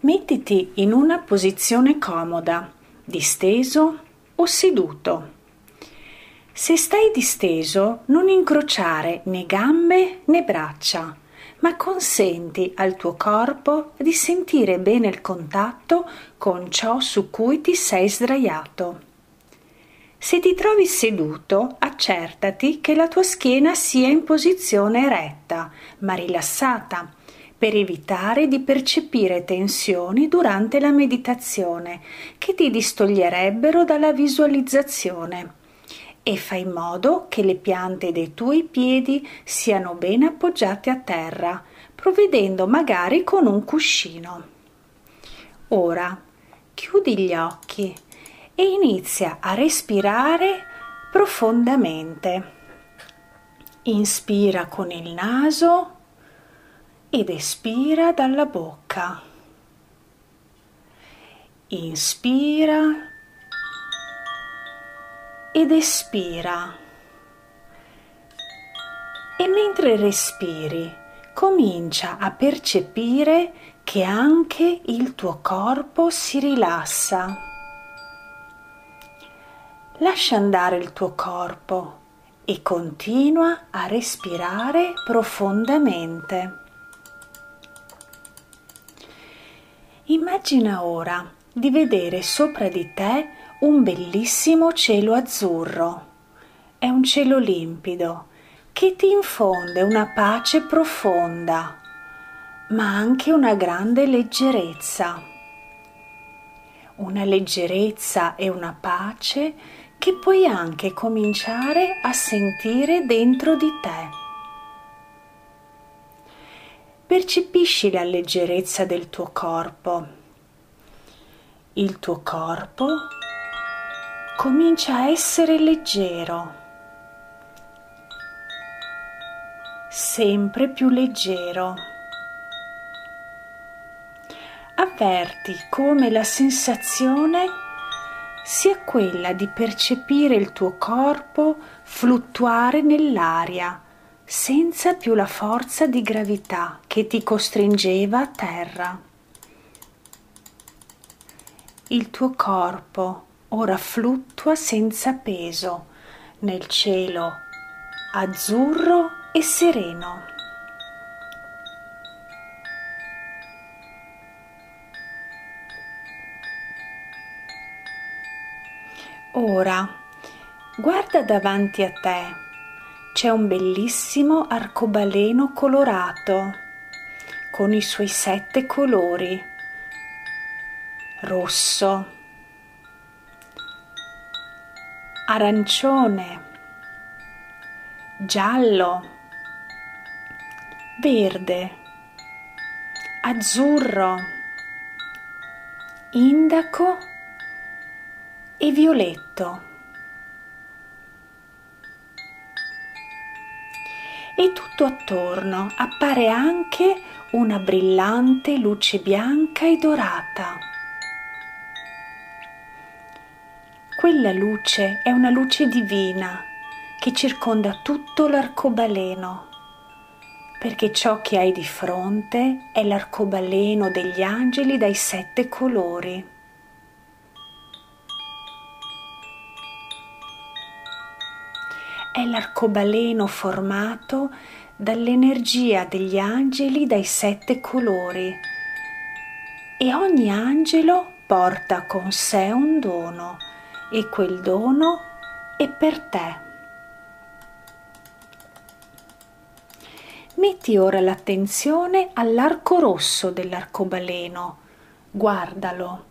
Mettiti in una posizione comoda, disteso o seduto. Se stai disteso, non incrociare né gambe né braccia, ma consenti al tuo corpo di sentire bene il contatto con ciò su cui ti sei sdraiato. Se ti trovi seduto, accertati che la tua schiena sia in posizione retta, ma rilassata per evitare di percepire tensioni durante la meditazione che ti distoglierebbero dalla visualizzazione e fai in modo che le piante dei tuoi piedi siano ben appoggiate a terra, provvedendo magari con un cuscino. Ora chiudi gli occhi e inizia a respirare profondamente. Inspira con il naso ed espira dalla bocca. Inspira ed espira. E mentre respiri, comincia a percepire che anche il tuo corpo si rilassa. Lascia andare il tuo corpo e continua a respirare profondamente. Immagina ora di vedere sopra di te un bellissimo cielo azzurro. È un cielo limpido che ti infonde una pace profonda, ma anche una grande leggerezza. Una leggerezza e una pace che puoi anche cominciare a sentire dentro di te. Percepisci la leggerezza del tuo corpo. Il tuo corpo comincia a essere leggero, sempre più leggero. Avverti come la sensazione sia quella di percepire il tuo corpo fluttuare nell'aria senza più la forza di gravità che ti costringeva a terra. Il tuo corpo ora fluttua senza peso nel cielo azzurro e sereno. Ora guarda davanti a te c'è un bellissimo arcobaleno colorato con i suoi sette colori. Rosso, arancione, giallo, verde, azzurro, indaco e violetto. E tutto attorno appare anche una brillante luce bianca e dorata. Quella luce è una luce divina che circonda tutto l'arcobaleno, perché ciò che hai di fronte è l'arcobaleno degli angeli dai sette colori. È l'arcobaleno formato dall'energia degli angeli dai sette colori e ogni angelo porta con sé un dono e quel dono è per te. Metti ora l'attenzione all'arco rosso dell'arcobaleno, guardalo.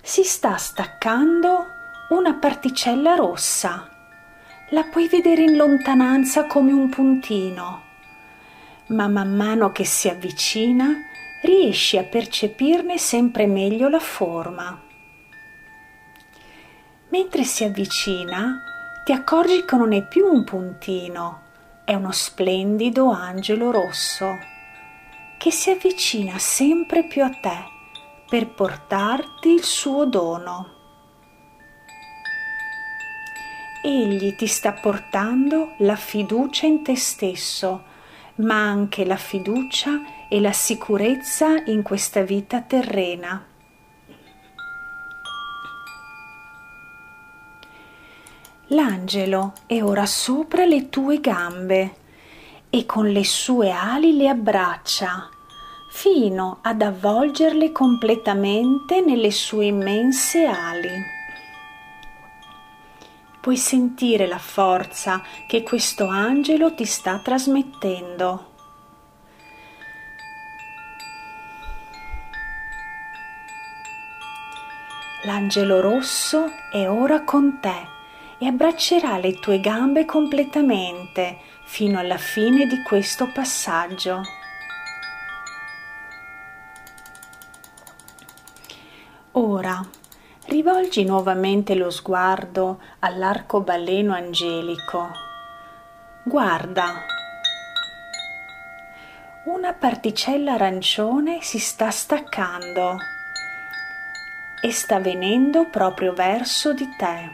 Si sta staccando una particella rossa la puoi vedere in lontananza come un puntino, ma man mano che si avvicina riesci a percepirne sempre meglio la forma. Mentre si avvicina ti accorgi che non è più un puntino, è uno splendido angelo rosso che si avvicina sempre più a te per portarti il suo dono egli ti sta portando la fiducia in te stesso, ma anche la fiducia e la sicurezza in questa vita terrena. L'angelo è ora sopra le tue gambe e con le sue ali le abbraccia fino ad avvolgerle completamente nelle sue immense ali. Puoi sentire la forza che questo angelo ti sta trasmettendo. L'angelo rosso è ora con te e abbraccerà le tue gambe completamente fino alla fine di questo passaggio. Ora rivolgi nuovamente lo sguardo all'arcobaleno angelico. Guarda. Una particella arancione si sta staccando e sta venendo proprio verso di te.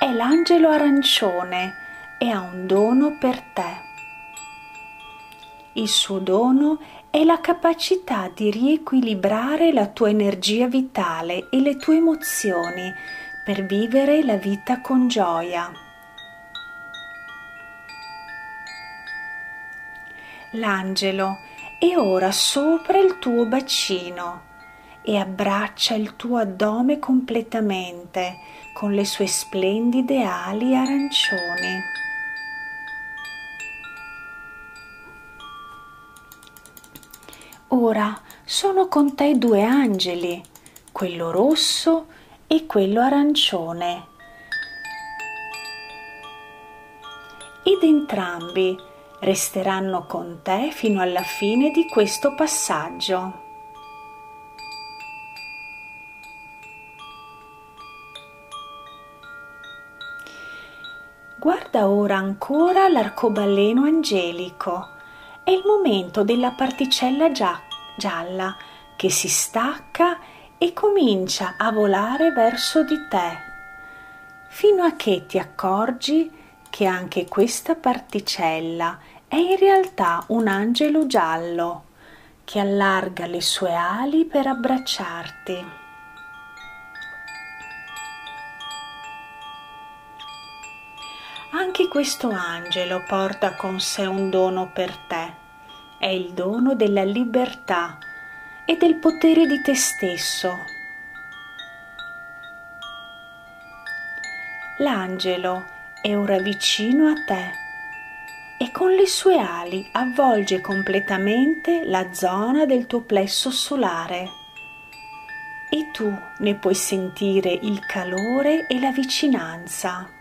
È l'angelo arancione e ha un dono per te. Il suo dono è la capacità di riequilibrare la tua energia vitale e le tue emozioni per vivere la vita con gioia. L'angelo è ora sopra il tuo bacino e abbraccia il tuo addome completamente con le sue splendide ali arancioni. Ora sono con te due angeli, quello rosso e quello arancione. Ed entrambi resteranno con te fino alla fine di questo passaggio. Guarda ora ancora l'arcobaleno angelico è il momento della particella gialla che si stacca e comincia a volare verso di te, fino a che ti accorgi che anche questa particella è in realtà un angelo giallo che allarga le sue ali per abbracciarti. Anche questo angelo porta con sé un dono per te, è il dono della libertà e del potere di te stesso. L'angelo è ora vicino a te e con le sue ali avvolge completamente la zona del tuo plesso solare e tu ne puoi sentire il calore e la vicinanza.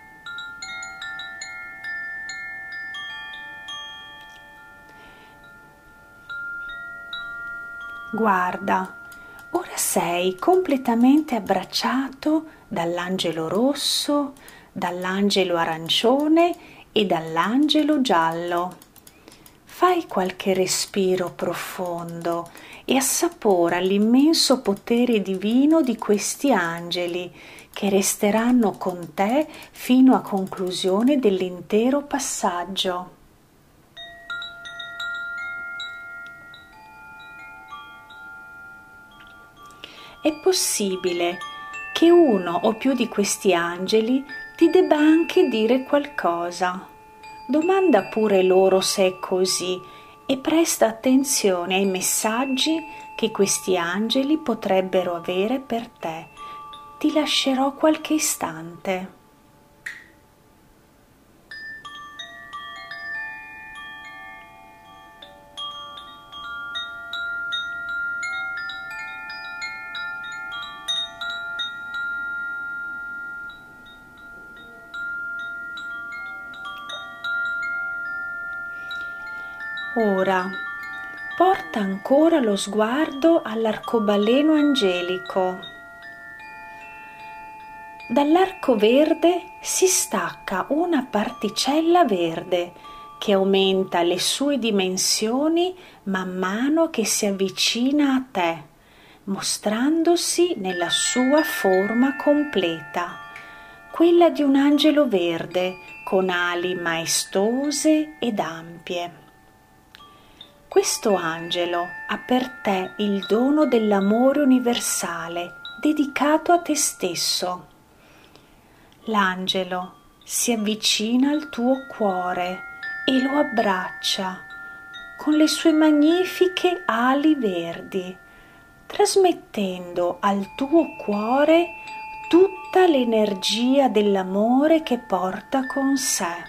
Guarda, ora sei completamente abbracciato dall'angelo rosso, dall'angelo arancione e dall'angelo giallo. Fai qualche respiro profondo e assapora l'immenso potere divino di questi angeli che resteranno con te fino a conclusione dell'intero passaggio. È possibile che uno o più di questi angeli ti debba anche dire qualcosa. Domanda pure loro se è così e presta attenzione ai messaggi che questi angeli potrebbero avere per te. Ti lascerò qualche istante. Ora porta ancora lo sguardo all'arcobaleno angelico. Dall'arco verde si stacca una particella verde che aumenta le sue dimensioni man mano che si avvicina a te, mostrandosi nella sua forma completa. quella di un angelo verde con ali maestose ed ampie. Questo angelo ha per te il dono dell'amore universale dedicato a te stesso. L'angelo si avvicina al tuo cuore e lo abbraccia con le sue magnifiche ali verdi, trasmettendo al tuo cuore tutta l'energia dell'amore che porta con sé,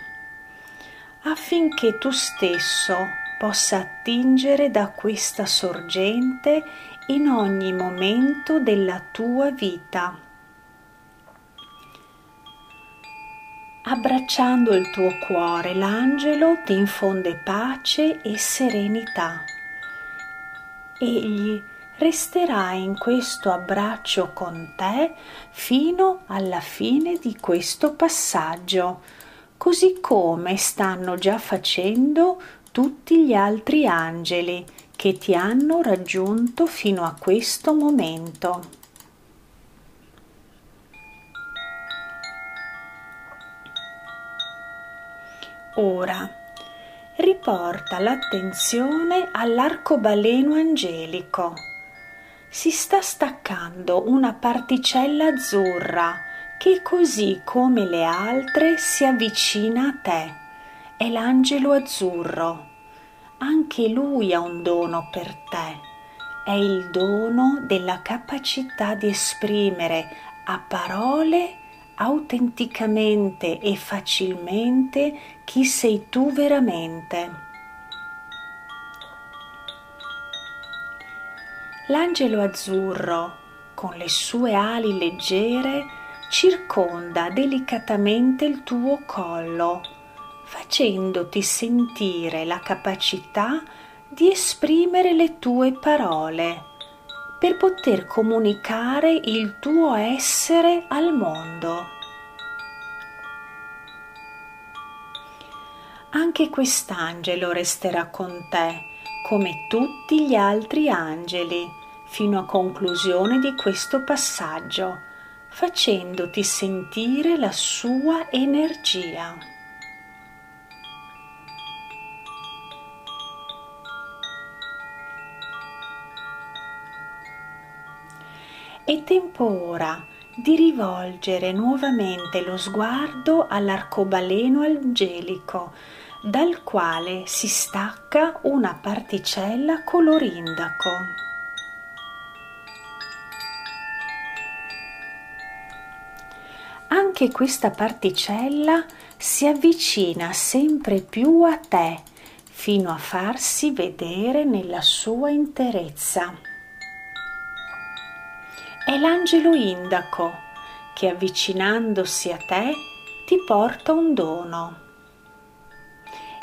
affinché tu stesso possa attingere da questa sorgente in ogni momento della tua vita. Abbracciando il tuo cuore, l'angelo ti infonde pace e serenità. Egli resterà in questo abbraccio con te fino alla fine di questo passaggio, così come stanno già facendo tutti gli altri angeli che ti hanno raggiunto fino a questo momento. Ora riporta l'attenzione all'arcobaleno angelico. Si sta staccando una particella azzurra che così come le altre si avvicina a te. È l'angelo azzurro. Anche lui ha un dono per te. È il dono della capacità di esprimere a parole autenticamente e facilmente chi sei tu veramente. L'angelo azzurro, con le sue ali leggere, circonda delicatamente il tuo collo, facendoti sentire la capacità di esprimere le tue parole per poter comunicare il tuo essere al mondo. Anche quest'angelo resterà con te, come tutti gli altri angeli, fino a conclusione di questo passaggio, facendoti sentire la sua energia. È tempo ora di rivolgere nuovamente lo sguardo all'arcobaleno angelico, dal quale si stacca una particella color indaco. Anche questa particella si avvicina sempre più a te fino a farsi vedere nella sua interezza è l'angelo indaco che avvicinandosi a te ti porta un dono.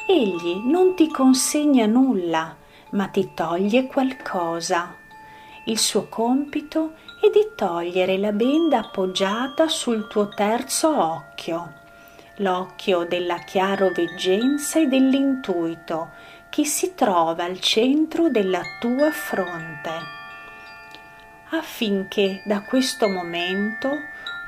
Egli non ti consegna nulla, ma ti toglie qualcosa. Il suo compito è di togliere la benda appoggiata sul tuo terzo occhio, l'occhio della chiaroveggenza e dell'intuito che si trova al centro della tua fronte affinché da questo momento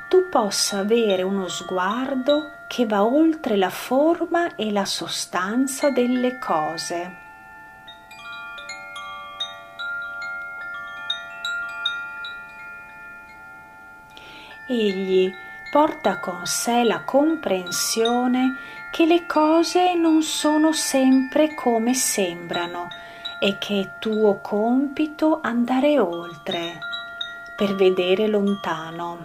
tu possa avere uno sguardo che va oltre la forma e la sostanza delle cose. Egli porta con sé la comprensione che le cose non sono sempre come sembrano e che è tuo compito andare oltre per vedere lontano.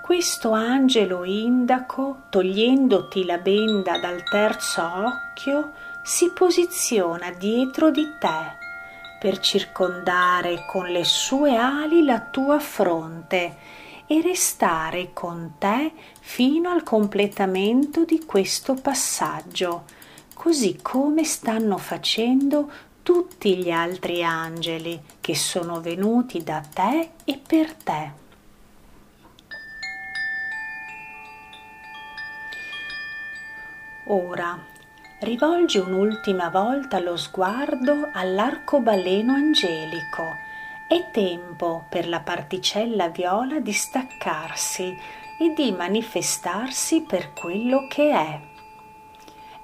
Questo angelo indaco, togliendoti la benda dal terzo occhio, si posiziona dietro di te per circondare con le sue ali la tua fronte e restare con te fino al completamento di questo passaggio, così come stanno facendo tutti gli altri angeli che sono venuti da te e per te. Ora rivolgi un'ultima volta lo sguardo all'arcobaleno angelico. È tempo per la particella viola di staccarsi e di manifestarsi per quello che è.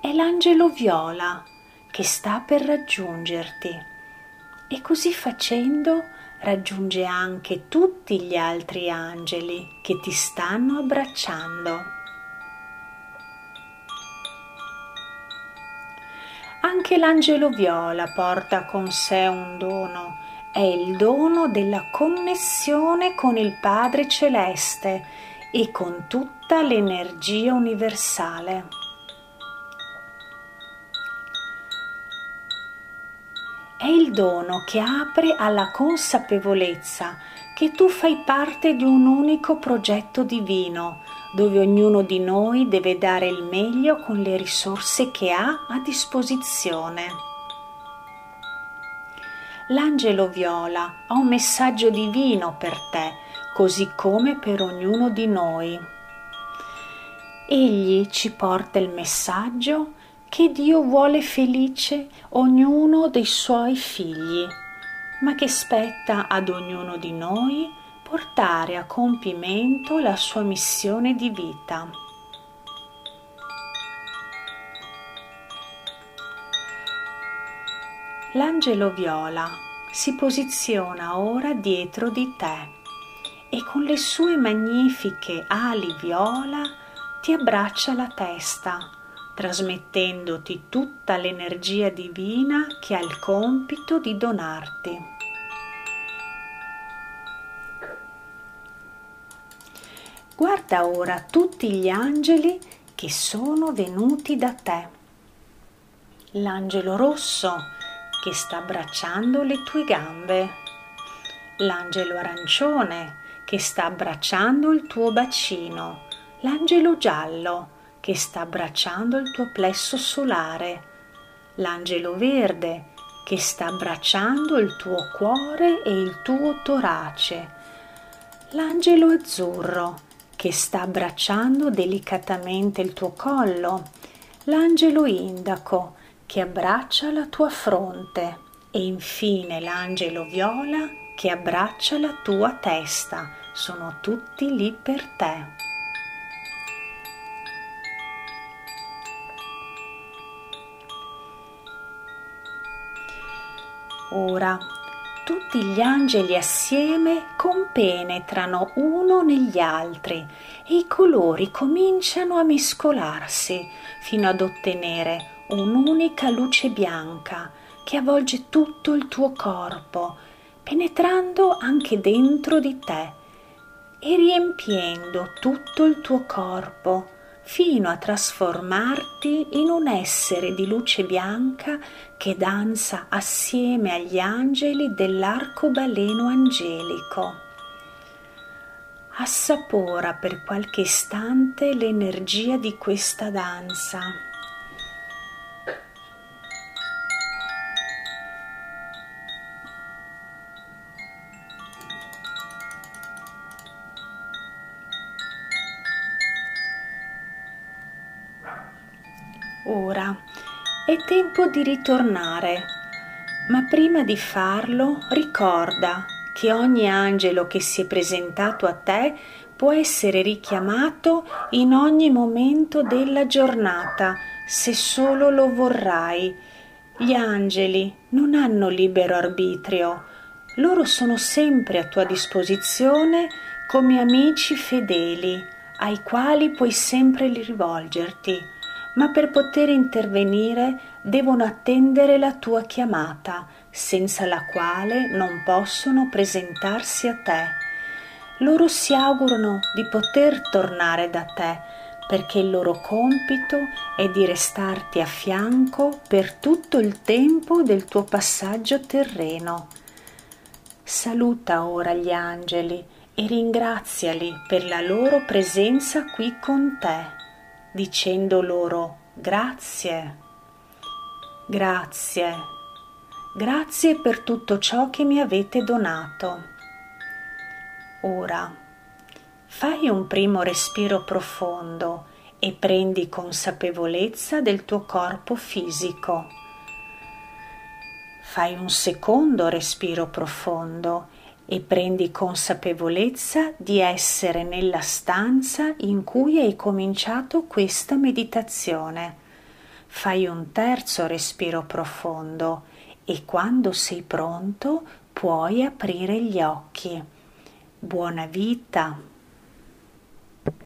È l'angelo viola che sta per raggiungerti e così facendo raggiunge anche tutti gli altri angeli che ti stanno abbracciando. Anche l'angelo viola porta con sé un dono, è il dono della connessione con il Padre Celeste e con tutta l'energia universale. è il dono che apre alla consapevolezza che tu fai parte di un unico progetto divino, dove ognuno di noi deve dare il meglio con le risorse che ha a disposizione. L'angelo viola ha un messaggio divino per te, così come per ognuno di noi. Egli ci porta il messaggio che Dio vuole felice ognuno dei suoi figli, ma che spetta ad ognuno di noi portare a compimento la sua missione di vita. L'angelo viola si posiziona ora dietro di te e con le sue magnifiche ali viola ti abbraccia la testa trasmettendoti tutta l'energia divina che ha il compito di donarti. Guarda ora tutti gli angeli che sono venuti da te. L'angelo rosso che sta abbracciando le tue gambe. L'angelo arancione che sta abbracciando il tuo bacino. L'angelo giallo che sta abbracciando il tuo plesso solare, l'angelo verde che sta abbracciando il tuo cuore e il tuo torace, l'angelo azzurro che sta abbracciando delicatamente il tuo collo, l'angelo indaco che abbraccia la tua fronte e infine l'angelo viola che abbraccia la tua testa. Sono tutti lì per te. Ora tutti gli angeli assieme compenetrano uno negli altri e i colori cominciano a mescolarsi fino ad ottenere un'unica luce bianca che avvolge tutto il tuo corpo, penetrando anche dentro di te e riempiendo tutto il tuo corpo fino a trasformarti in un essere di luce bianca che danza assieme agli angeli dell'arcobaleno angelico. Assapora per qualche istante l'energia di questa danza. Ora. È tempo di ritornare, ma prima di farlo ricorda che ogni angelo che si è presentato a te può essere richiamato in ogni momento della giornata, se solo lo vorrai. Gli angeli non hanno libero arbitrio, loro sono sempre a tua disposizione come amici fedeli, ai quali puoi sempre rivolgerti ma per poter intervenire devono attendere la tua chiamata, senza la quale non possono presentarsi a te. Loro si augurano di poter tornare da te, perché il loro compito è di restarti a fianco per tutto il tempo del tuo passaggio terreno. Saluta ora gli angeli e ringraziali per la loro presenza qui con te dicendo loro grazie, grazie, grazie per tutto ciò che mi avete donato. Ora fai un primo respiro profondo e prendi consapevolezza del tuo corpo fisico. Fai un secondo respiro profondo e prendi consapevolezza di essere nella stanza in cui hai cominciato questa meditazione. Fai un terzo respiro profondo e quando sei pronto puoi aprire gli occhi. Buona vita!